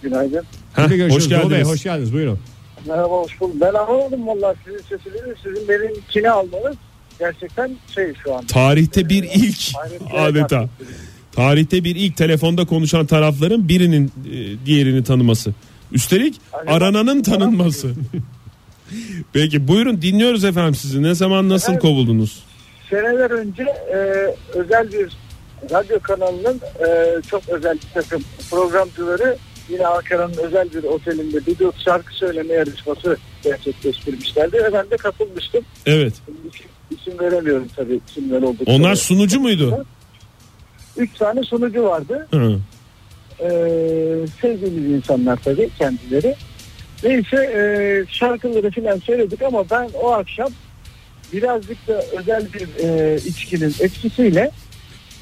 Günaydın. Heh, hoş Doğu Bey, geldiniz. hoş geldiniz. Buyurun. Merhaba hoş bulduk. Ben anlamadım vallahi sizin sesinizi. Sizin benimkini almanız gerçekten şey şu an. Tarihte bir ilk Hayret- adeta. Tarihte bir ilk telefonda konuşan tarafların birinin e, diğerini tanıması. Üstelik arananın tanınması. Peki buyurun dinliyoruz efendim sizi. Ne zaman nasıl Evet. kovuldunuz? Seneler önce e, özel bir radyo kanalının e, çok özel bir takım programcıları yine Ankara'nın özel bir otelinde bir şarkı söyleme yarışması gerçekleştirmişlerdi ve ben de katılmıştım. Evet. İsim, isim veremiyorum tabii kimler oldukları. Onlar sunucu muydu? Üç tane sunucu vardı. Hı. Ee, sevdiğimiz insanlar tabii kendileri. Neyse e, şarkıları falan söyledik ama ben o akşam birazcık da özel bir e, içkinin etkisiyle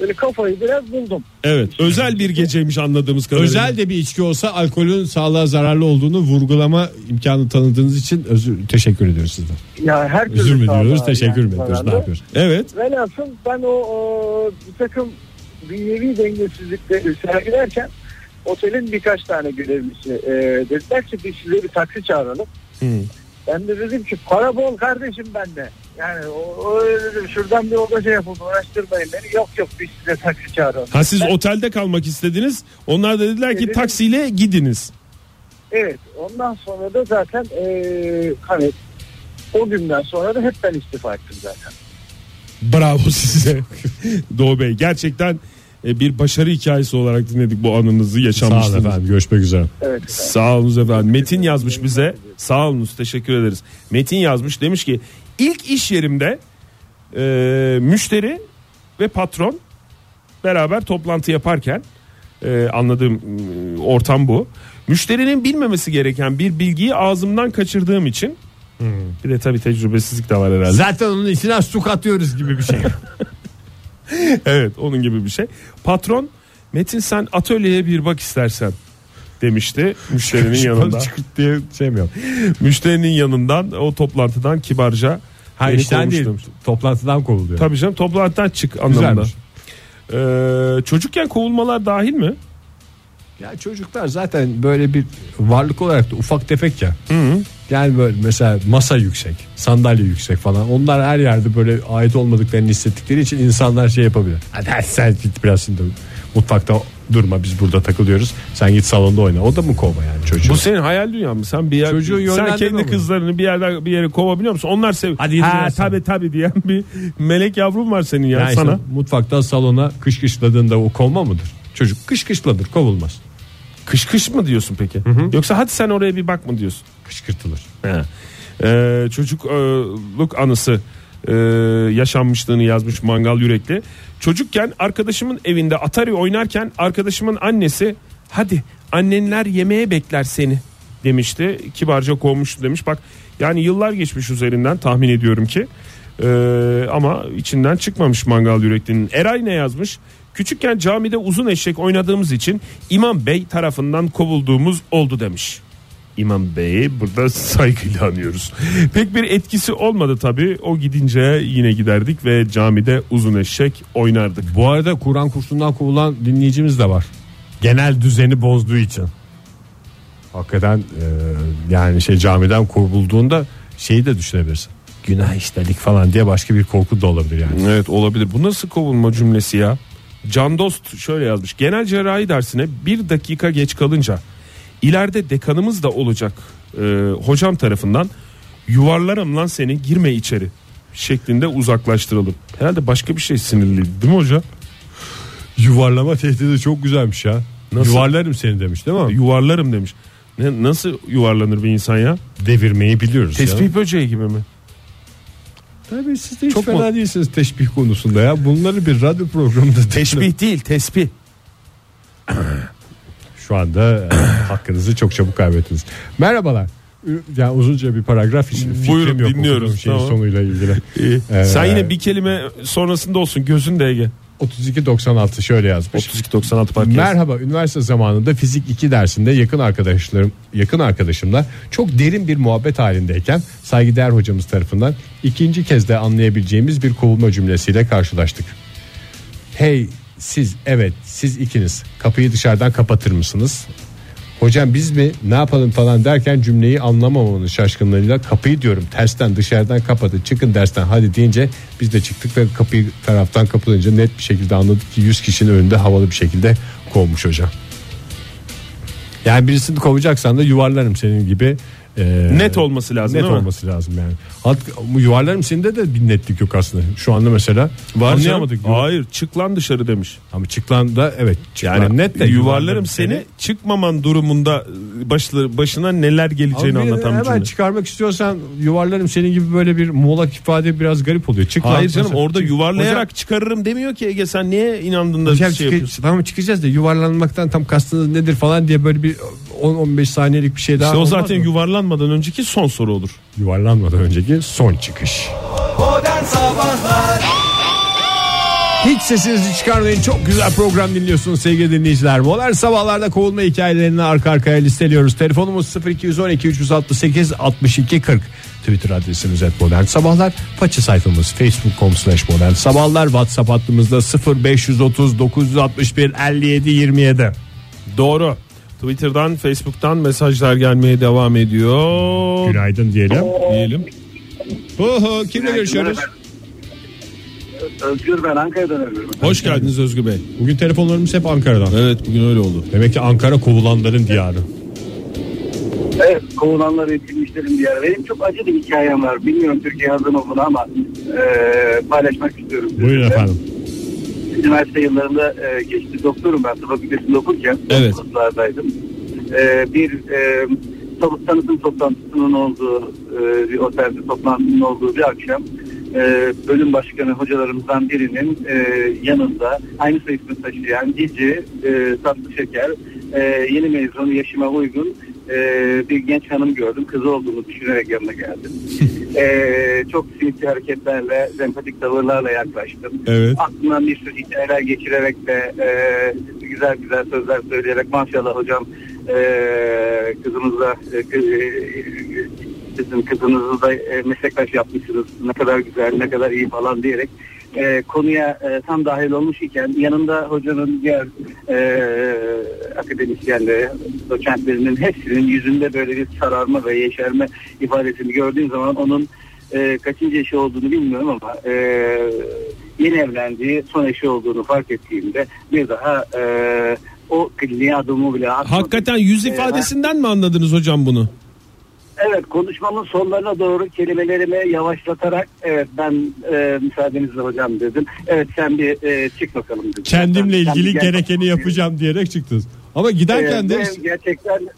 böyle kafayı biraz buldum. Evet. Özel bir geceymiş anladığımız kadarıyla. Özel de bir içki olsa alkolün sağlığa zararlı olduğunu vurgulama imkanı tanıdığınız için özür teşekkür ediyoruz sizden. Ya her türlü Özür mü sağlığa teşekkür mü yani ediyoruz, ne yapıyoruz? Evet. Velhasıl ben o, o bir takım dünyevi dengesizlikleri sergilerken otelin birkaç tane görevlisi e, dediler ki biz size bir taksi çağıralım. Hı. Ben de dedim ki para bol kardeşim bende. Yani o, o dedim şuradan bir oda şey yapın uğraştırmayın beni. Yok yok biz size taksi çağıralım. Ha siz otelde kalmak istediniz. Onlar da dediler ki Evet. taksiyle gidiniz. Evet ondan sonra da zaten e, hani o günden sonra da hep ben istifa ettim zaten. Bravo size. Doğu Bey gerçekten e, bir başarı hikayesi olarak dinledik bu anınızı Sağ olun efendim görüşmek üzere. Evet efendim. Sağ olunuz efendim. Metin yazmış bize. Sağ olunuz teşekkür ederiz. Metin yazmış demiş ki ilk iş yerimde e, müşteri ve patron beraber toplantı yaparken e, anladığım e, ortam bu. Müşterinin bilmemesi gereken bir bilgiyi ağzımdan kaçırdığım için bir de tabii tecrübesizlik de var herhalde. Zaten onun içine su katıyoruz gibi bir şey. evet onun gibi bir şey. Patron Metin sen atölyeye bir bak istersen demişti müşterinin yanında. Çıkırt diye şey mi? Müşterinin yanından o toplantıdan kibarca Ha işten değil toplantıdan kovuluyor. Tabii canım toplantıdan çık anlamında. Güzelmiş. Ee, çocukken kovulmalar dahil mi? Ya çocuklar zaten böyle bir varlık olarak da ufak tefek ya. Hı -hı. Yani böyle mesela masa yüksek, sandalye yüksek falan. Onlar her yerde böyle ait olmadıklarını hissettikleri için insanlar şey yapabilir. Hadi, sen git biraz şimdi mutfakta durma biz burada takılıyoruz. Sen git salonda oyna. O da mı kova yani çocuğu? Bu senin hayal dünyan mı? Sen bir yer, Çocuğu sen kendi mi? kızlarını bir yerden bir yere kovabiliyor musun? Onlar sev. Hadi ha tabi tabi diyen bir melek yavrum var senin ya yani sana. mutfaktan salona kış kışladığında o kovma mıdır? Çocuk kış kışladır kovulmaz. Kış kış mı diyorsun peki? Yoksa hadi sen oraya bir bak mı diyorsun? Kışkırtılır. He. Ee, çocukluk anısı e, yaşanmışlığını yazmış mangal yürekli. Çocukken arkadaşımın evinde Atari oynarken arkadaşımın annesi hadi annenler yemeğe bekler seni demişti. Kibarca kovmuştu demiş. Bak yani yıllar geçmiş üzerinden tahmin ediyorum ki. Ee, ama içinden çıkmamış mangal yüreklinin. Eray ne yazmış? Küçükken camide uzun eşek oynadığımız için İmam Bey tarafından kovulduğumuz oldu demiş. İmam Bey'i burada saygıyla anıyoruz. Pek bir etkisi olmadı tabii. O gidince yine giderdik ve camide uzun eşek oynardık. Bu arada Kur'an kursundan kovulan dinleyicimiz de var. Genel düzeni bozduğu için. Hakikaten e, yani şey camiden kovulduğunda şeyi de düşünebilirsin. Günah işledik falan diye başka bir korku da olabilir yani. Evet olabilir. Bu nasıl kovulma cümlesi ya? Can Dost şöyle yazmış. Genel cerrahi dersine bir dakika geç kalınca ileride dekanımız da olacak e, hocam tarafından yuvarlarım lan seni girme içeri şeklinde uzaklaştıralım. Herhalde başka bir şey sinirli değil mi hoca? Yuvarlama tehdidi çok güzelmiş ya. Nasıl? Yuvarlarım seni demiş değil mi? Yuvarlarım demiş. Ne, nasıl yuvarlanır bir insan ya? Devirmeyi biliyoruz Tespih ya. böceği gibi mi? Tabii siz de hiç Çok fena mu? değilsiniz teşbih konusunda ya. Bunları bir radyo programında Teşbih değil tespih. Şu anda e, hakkınızı çok çabuk kaybettiniz. Merhabalar. Ü- Yani uzunca bir paragraf hiç fikrim Buyurun, yok dinliyoruz. okuduğum şeyin Tamam. sonuyla ilgili. Ee, Sen yine bir kelime sonrasında olsun gözün de Ege. 3296 şöyle yazmış. 3296 park Merhaba üniversite zamanında fizik 2 dersinde yakın arkadaşlarım yakın arkadaşımla çok derin bir muhabbet halindeyken saygıdeğer hocamız tarafından ikinci kez de anlayabileceğimiz bir kovulma cümlesiyle karşılaştık. Hey siz evet siz ikiniz kapıyı dışarıdan kapatır mısınız? Hocam biz mi ne yapalım falan derken cümleyi anlamamanın şaşkınlığıyla kapıyı diyorum tersten dışarıdan kapatın çıkın dersten hadi deyince biz de çıktık ve kapıyı taraftan kapatınca net bir şekilde anladık ki 100 kişinin önünde havalı bir şekilde kovmuş hocam. Yani birisini kovacaksan da yuvarlarım senin gibi. E, Net olması lazım, Net olması lazım yani. Hat, bu yuvarlarım senin de bir netlik yok aslında. Şu anda mesela Var anlayamadık. canım. Hayır çık lan dışarı demiş. Ama çıklan da evet çıklan Yani net de yuvarlarım seni çıkmaman durumunda başlı, başına neler geleceğini Ama bir- anlatan hemen cümle. çıkarmak istiyorsan yuvarlarım senin gibi böyle bir muğlak ifade biraz garip oluyor. Çık lan Hayır canım mesela. orada Çık- yuvarlayarak Hocam- çıkarırım demiyor ki Ege sen niye inandın da Hocam şey çık- yapıyorsun? tamam çıkacağız da yuvarlanmaktan tam kastınız nedir falan diye böyle bir 10-15 saniyelik bir şey daha İşte o zaten mı? yuvarlanmadan önceki son soru olur. yuvarlanmadan önceki son çıkış. Modern Sabahlar Hiç sesinizi çıkarmayın. Çok güzel program dinliyorsunuz sevgili dinleyiciler. Modern sabahlarda kovulma hikayelerini arka arkaya listeliyoruz. Telefonumuz 0212 368 62 40. Twitter adresimiz et modern sabahlar. Façı sayfamız facebook.com slash modern sabahlar. Whatsapp hattımızda 0530 961 57 27. Doğru. Twitter'dan, Facebook'tan mesajlar gelmeye devam ediyor. Günaydın diyelim. Diyelim. Oho, kimle görüşüyoruz? Özgür ben Ankara'dan arıyorum. Hoş geldiniz Özgü Bey. Bugün telefonlarımız hep Ankara'dan. Evet bugün öyle oldu. Demek ki Ankara kovulanların diyarı. Evet kovulanlar etkilmişlerin bir yer. Benim çok acı bir hikayem var. Bilmiyorum Türkiye hazır mı buna ama e, paylaşmak istiyorum. Buyurun sizinle. efendim. Üniversite yıllarında e, geçti doktorum ben tıp fakültesinde okurken. Evet. Sınıflardaydım. E, bir e, tanı- tanıtım toplantısının olduğu e, bir otelde toplantının olduğu bir akşam e, bölüm başkanı hocalarımızdan birinin e, yanında aynı soyismi taşıyan cici e, tatlı şeker e, yeni mezun yaşıma uygun e, bir genç hanım gördüm kızı olduğunu düşünerek yanına geldim. e, çok sinsi hareketlerle sempatik tavırlarla yaklaştım. Evet. Aklımdan bir sürü hikayeler geçirerek de e, güzel güzel sözler söyleyerek maşallah hocam e, kızımızla e, e, sizin kızınızı da e, meslektaş yapmışsınız ne kadar güzel ne kadar iyi falan diyerek e, konuya e, tam dahil olmuş iken yanında hocanın diğer e, akademisyenleri doçentlerinin hepsinin yüzünde böyle bir sararma ve yeşerme ifadesini gördüğüm zaman onun e, kaçıncı eşi olduğunu bilmiyorum ama e, yeni evlendiği son eşi olduğunu fark ettiğimde bir daha e, o kliniğe adımı bile atmadım. Hakikaten yüz E, ifadesinden mi anladınız hocam bunu? Evet konuşmamın sonlarına doğru kelimelerimi yavaşlatarak evet ben e, müsaadenizle hocam dedim. Evet sen bir e, çık bakalım dedim. Kendimle Sen- ilgili gerekeni yapacağım diyerek çıktınız. Ama giderken de benim gerçekten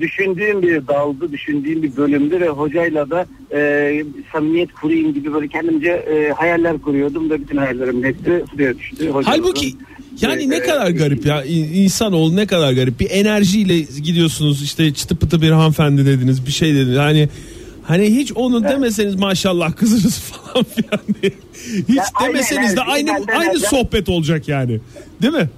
düşündüğüm bir daldı, düşündüğüm bir bölümdü ve hocayla da e, samimiyet kurayım gibi böyle kendimce e, hayaller kuruyordum da bütün hayallerimin hepsi suya düştü. Hocamızın, Halbuki yani ne e, kadar garip ya insanoğlu ne kadar garip. Bir enerjiyle gidiyorsunuz işte çıtı pıtı bir hanımefendi dediniz bir şey dediniz. Hani hani hiç onu demeseniz maşallah kızınız falan filan diye. Hiç Ya aynı demeseniz de aynı aynı evvel- sohbet olacak yani. Değil mi?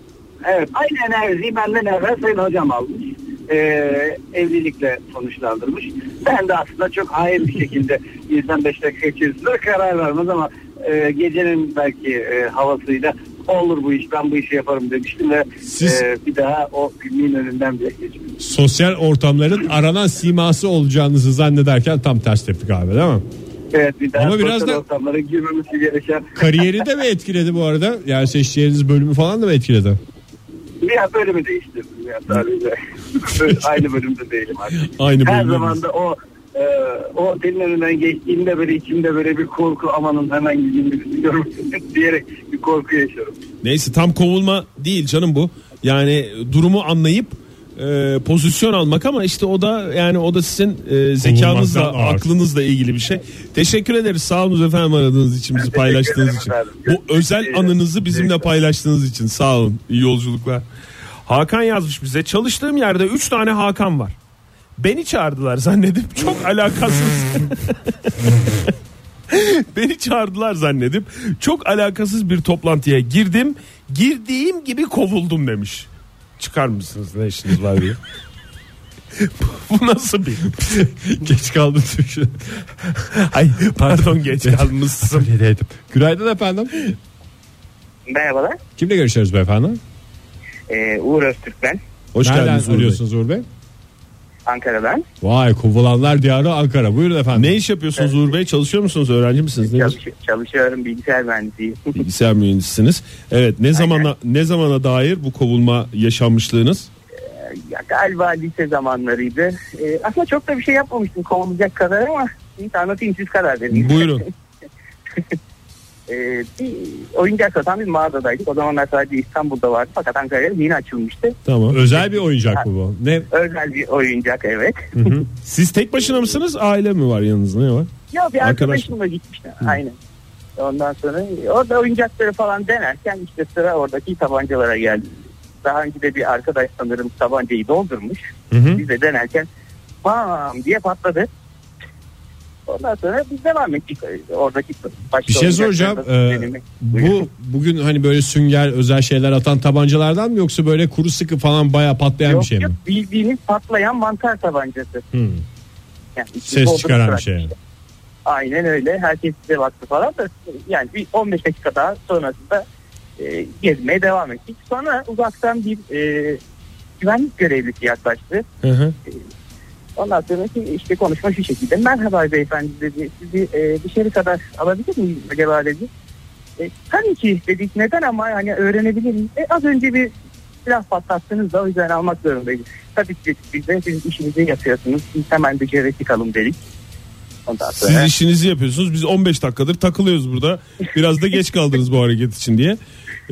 Evet aynı enerjiyi benden evvel Sayın Hocam almış. Ee, evlilikle sonuçlandırmış. Ben de aslında çok hain bir şekilde insan 5 dakika içerisinde karar vermez ama e, gecenin belki e, havasıyla olur bu iş ben bu işi yaparım demiştim ve Siz- e, bir daha o kliniğin önünden bile geçmedim. sosyal ortamların aranan siması olacağınızı zannederken tam ters tepki abi değil mi? Evet bir daha Ama biraz da- ortamlara girmemesi gereken. Kariyeri de mi etkiledi bu arada? Yani seçeceğiniz bölümü falan da mı etkiledi? Bir bölümü değiştirdim ya sadece. Aynı bölümde değilim artık. Aynı Her zaman da o e, o otelin önünden geçtiğimde böyle içimde böyle bir korku amanın hemen gideyim diyerek bir korku yaşıyorum. Neyse tam kovulma değil canım bu. Yani durumu anlayıp e, pozisyon almak ama işte o da yani o da sizin e, zekanızla, aklınızla ilgili bir şey. Teşekkür ederiz. Sağ olun efendim aradığınız için, bizi paylaştığınız için. efendim. Bu özel anınızı bizimle paylaştığınız için sağ olun. İyi yolculuklar. Hakan yazmış bize. Çalıştığım yerde 3 tane Hakan var. Beni çağırdılar zannedip çok alakasız. Beni çağırdılar zannedip çok alakasız bir toplantıya girdim. Girdiğim gibi kovuldum demiş. Çıkar mısınız ne işiniz var diye. Bu nasıl bir? Geç kaldım çünkü. Ay pardon geç kalmışsın. Günaydın efendim. Merhabalar. Kimle görüşüyoruz beyefendi? Ee, Uğur Öztürk ben. Hoş Nereden geldiniz Uğur Bey. arıyorsunuz Uğur Bey? Ankara'dan. Vay kovulanlar diyarı Ankara. Buyurun efendim. Ne iş yapıyorsunuz Uğur Bey? Çalışıyor musunuz? Öğrenci misiniz? Çalış- çalışıyorum bilgisayar mühendisiyim. Bilgisayar mühendisisiniz. Evet ne zamana ne zamana dair bu kovulma yaşanmışlığınız? ya, galiba lise zamanlarıydı. Ee, aslında çok da bir şey yapmamıştım kovulacak kadar ama neyse anlatayım siz karar verin. Buyurun. Ee, bir oyuncak satan bir mağazadaydık. O zamanlar sadece İstanbul'da vardı fakat Ankara'ya yeni açılmıştı. Tamam. Özel bir oyuncak mı bu? Ne? Özel bir oyuncak evet. Hı hı. Siz tek başına mısınız? Aile mi var yanınızda? Ne var? Ya bir Arkadaş- arkadaşımla gitmişti. Aynen. Ondan sonra orada oyuncakları falan denerken işte sıra oradaki tabancalara geldi. Daha önce de bir arkadaş sanırım tabancayı doldurmuş. Hı hı. Biz de denerken bam diye patladı. Ondan sonra biz devam ettik. Oradaki başka Bir şey soracağım. Ee, bu bugün hani böyle sünger özel şeyler atan tabancalardan mı yoksa böyle kuru sıkı falan bayağı patlayan yok, bir şey mi? yok, bildiğiniz patlayan mantar tabancası. Hmm. Yani Ses çıkaran bir şey. yani. Aynen öyle. Herkes bize baktı falan da yani bir 15 dakika daha sonrasında e, gezmeye devam ettik. Sonra uzaktan bir e, güvenlik görevlisi yaklaştı. Hı hı. Ondan sonra ki işte konuşma şu şekilde. Merhaba beyefendi dedi. Sizi e, dışarı kadar alabilir miyiz acaba dedi. E, tabii ki dedik. Neden ama yani öğrenebilir miyiz? E, az önce bir silah patlattınız da o yüzden almak zorundayız. Tabii ki biz de siz işinizi yapıyorsunuz. Biz hemen dışarı çıkalım dedik. Ondan sonra... Siz işinizi yapıyorsunuz. Biz 15 dakikadır takılıyoruz burada. Biraz da geç kaldınız bu hareket için diye.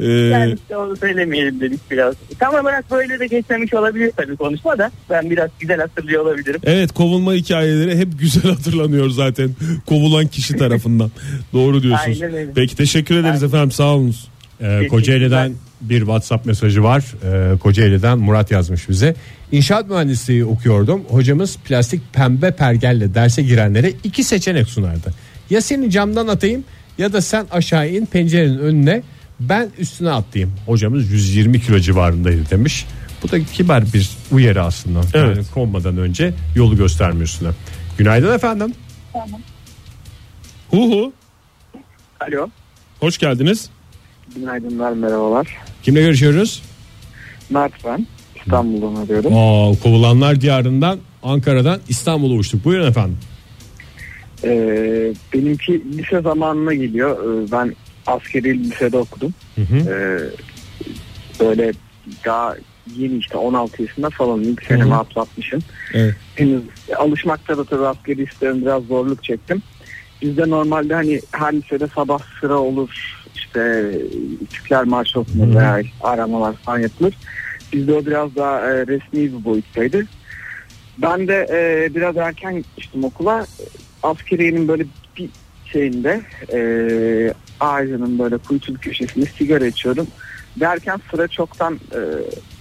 Ee, Yani işte onu söylemeyelim dedik biraz. Tam olarak böyle de geçmemiş olabilir tabii konuşma da. Ben biraz güzel hatırlıyor olabilirim. evet kovulma hikayeleri hep güzel hatırlanıyor zaten kovulan kişi tarafından. Doğru diyorsunuz. Aynen öyle. Peki teşekkür ederiz efendim sağ olunuz. Ee, Kocaeli'den bir WhatsApp mesajı var. Ee, Kocaeli'den Murat yazmış bize. İnşaat mühendisliği okuyordum. Hocamız plastik pembe pergelle derse girenlere iki seçenek sunardı. Ya seni camdan atayım ya da sen aşağı in pencerenin önüne ben üstüne atlayayım. Hocamız 120 kilo civarındaydı demiş. Bu da kibar bir uyarı aslında. Evet. Yani konmadan önce yolu göstermiyorsun. Günaydın efendim. Hu hu Alo. hoş geldiniz. Günaydınlar merhabalar. Kimle görüşüyoruz? Mert ben. İstanbul'dan arıyorum. Aa, kovulanlar diyarından Ankara'dan İstanbul'a uçtuk. Buyurun efendim. Ee, benimki lise zamanına geliyor. Ee, ben askeri lisede okudum. Hı hı. Ee, böyle daha yeni işte 16 yaşında falan ilk senemi atlatmışım. Evet. Henüz alışmakta da tabii askeri liselerin biraz zorluk çektim. Bizde normalde hani her lisede sabah sıra olur işte Türkler Marşı okunur veya aramalar falan yapılır. Bizde o biraz daha e, resmi bir boyuttaydı. Ben de e, biraz erken gitmiştim okula. Askeriyenin böyle bir şeyinde e, ağacının böyle kuytulu köşesinde sigara içiyordum. Derken sıra çoktan e,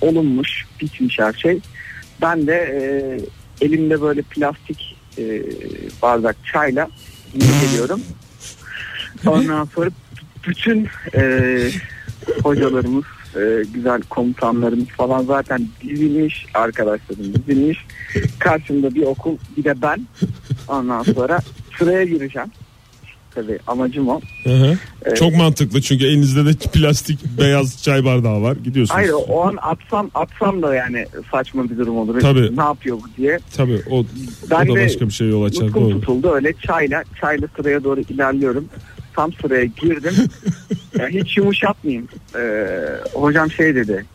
olunmuş, bitmiş her şey. Ben de e, elimde böyle plastik e, bardak çayla geliyorum. Ondan sonra bütün e, hocalarımız, e, güzel komutanlarımız falan zaten dizilmiş, arkadaşlarım dizilmiş. Karşımda bir okul, bir de ben. Ondan sonra sıraya gireceğim. Tabii amacım o. Hı hı. Evet. Çok mantıklı çünkü elinizde de plastik beyaz çay bardağı var. Gidiyorsunuz. Hayır o an atsam atsam da yani saçma bir durum olur. Tabii. Ne yapıyor bu diye. Tabii o, Ben o da başka bir şey yol açar. Doğru. tutuldu öyle çayla çayla sıraya doğru ilerliyorum. Tam sıraya girdim. ya hiç yumuşatmayayım. Ee, hocam şey dedi.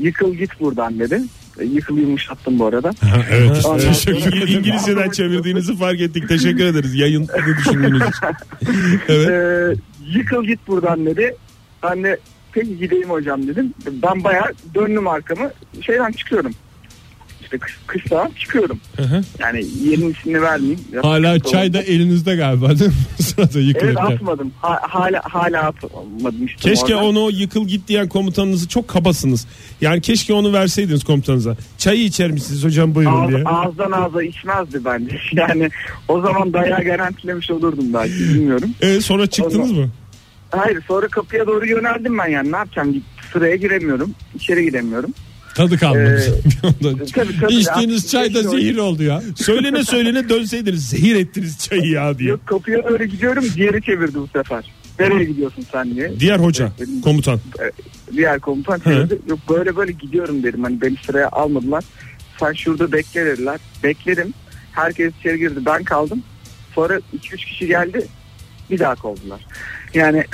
Yıkıl git buradan dedi. Yıkıl yumuşattım bu arada. evet. Ondan Teşekkür sonra-. İngilizceden çevirdiğinizi fark ettik. Teşekkür ederiz. Yayın düşündüğünüz için. Evet. Ee, yıkıl git buradan dedi. Ben de peki gideyim hocam dedim. Ben bayağı döndüm arkamı. Şeyden çıkıyorum. İşte kış, kışla çıkıyorum. Hı hı. Yani yerin ismini vermeyeyim. Hala sıkıntı çay da elinizde galiba değil mi? Sırada Evet yıkılırken. atmadım. Ha- hala hala atmadım işte. Keşke oradan. onu yıkıl git diyen komutanınızı çok kabasınız. Yani keşke onu verseydiniz komutanınıza. Çayı içer misiniz hocam buyurun Ağız, diye. ağızdan ağza içmezdi bence. Yani o zaman dayağı garantilemiş olurdum belki bilmiyorum. Ee, sonra çıktınız mı? Hayır sonra kapıya doğru yöneldim ben yani ne yapacağım sıraya giremiyorum. içeri giremiyorum. Tadı kalmadı. Ee, tabii, tabii. İçtiğiniz çay da zehir oldu ya. Söylene söylene dönseydiniz. Zehir ettiniz çayı ya diye. Yok kapıya doğru gidiyorum diğeri çevirdi bu sefer. Nereye gidiyorsun sen diye. Diğer hoca, benim- komutan. Diğer komutan çevirdi. Yok böyle böyle gidiyorum dedim. Hani beni sıraya almadılar. Sen şurada bekle dediler. Bekledim. Herkes içeri girdi. Ben kaldım. Sonra 2-3 kişi geldi. Bir daha kovdular. Yani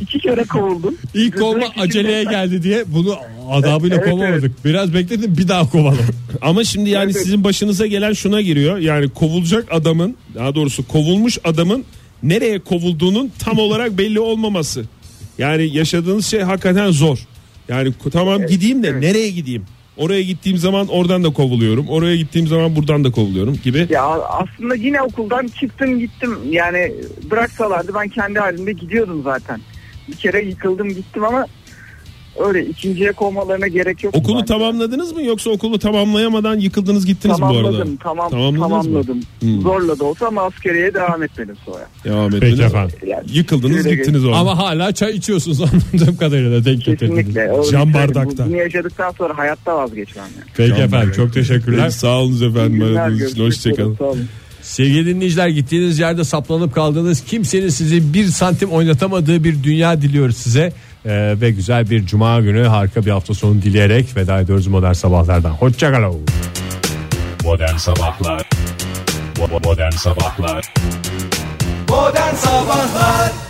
iki kere kovuldum. İlk kovma aceleye geldi diye bunu adabıyla Evet, kovamadık. Biraz bekledim bir daha kovalım. Ama şimdi yani Evet. sizin başınıza gelen şuna giriyor. Yani kovulacak adamın, daha doğrusu kovulmuş adamın nereye kovulduğunun tam olarak belli olmaması. Yani yaşadığınız şey hakikaten zor. Yani ko- tamam gideyim de evet. nereye gideyim? Oraya gittiğim zaman oradan da kovuluyorum. Oraya gittiğim zaman buradan da kovuluyorum gibi. Ya aslında yine okuldan çıktım gittim. Yani bıraksalardı ben kendi halimde gidiyordum zaten. Bir kere yıkıldım gittim ama öyle ikinciye kovmalarına gerek yok. Okulu bence. tamamladınız mı yoksa okulu tamamlayamadan yıkıldınız gittiniz mi bu arada? Tamamladım, tamam, Tamamladınız mı? tamamladım. Hmm. Zorla da olsa ama askeriyeye devam etmedim sonra. Devam Peki ettiniz. efendim. Yani Yıkıldınız gittiniz orada. Ama hala çay içiyorsunuz anladığım kadarıyla denk getirdiniz. kesinlikle. Cam yüzden bardakta. bu- Bunu yaşadıktan sonra hayatta vazgeçmem. Yani. Peki Tamam, efendim çok teşekkürler. Peki, Sağ olun efendim İyi günler, aradığınız için. Hoşçakalın. sağ olun. Sevgili dinleyiciler gittiğiniz yerde saplanıp kaldığınız kimsenin sizi bir santim oynatamadığı bir dünya diliyoruz size. Ee, ve güzel bir cuma günü harika bir hafta sonu dileyerek veda ediyoruz modern sabahlardan. Hoşçakalın. Modern Sabahlar Modern Sabahlar Modern Sabahlar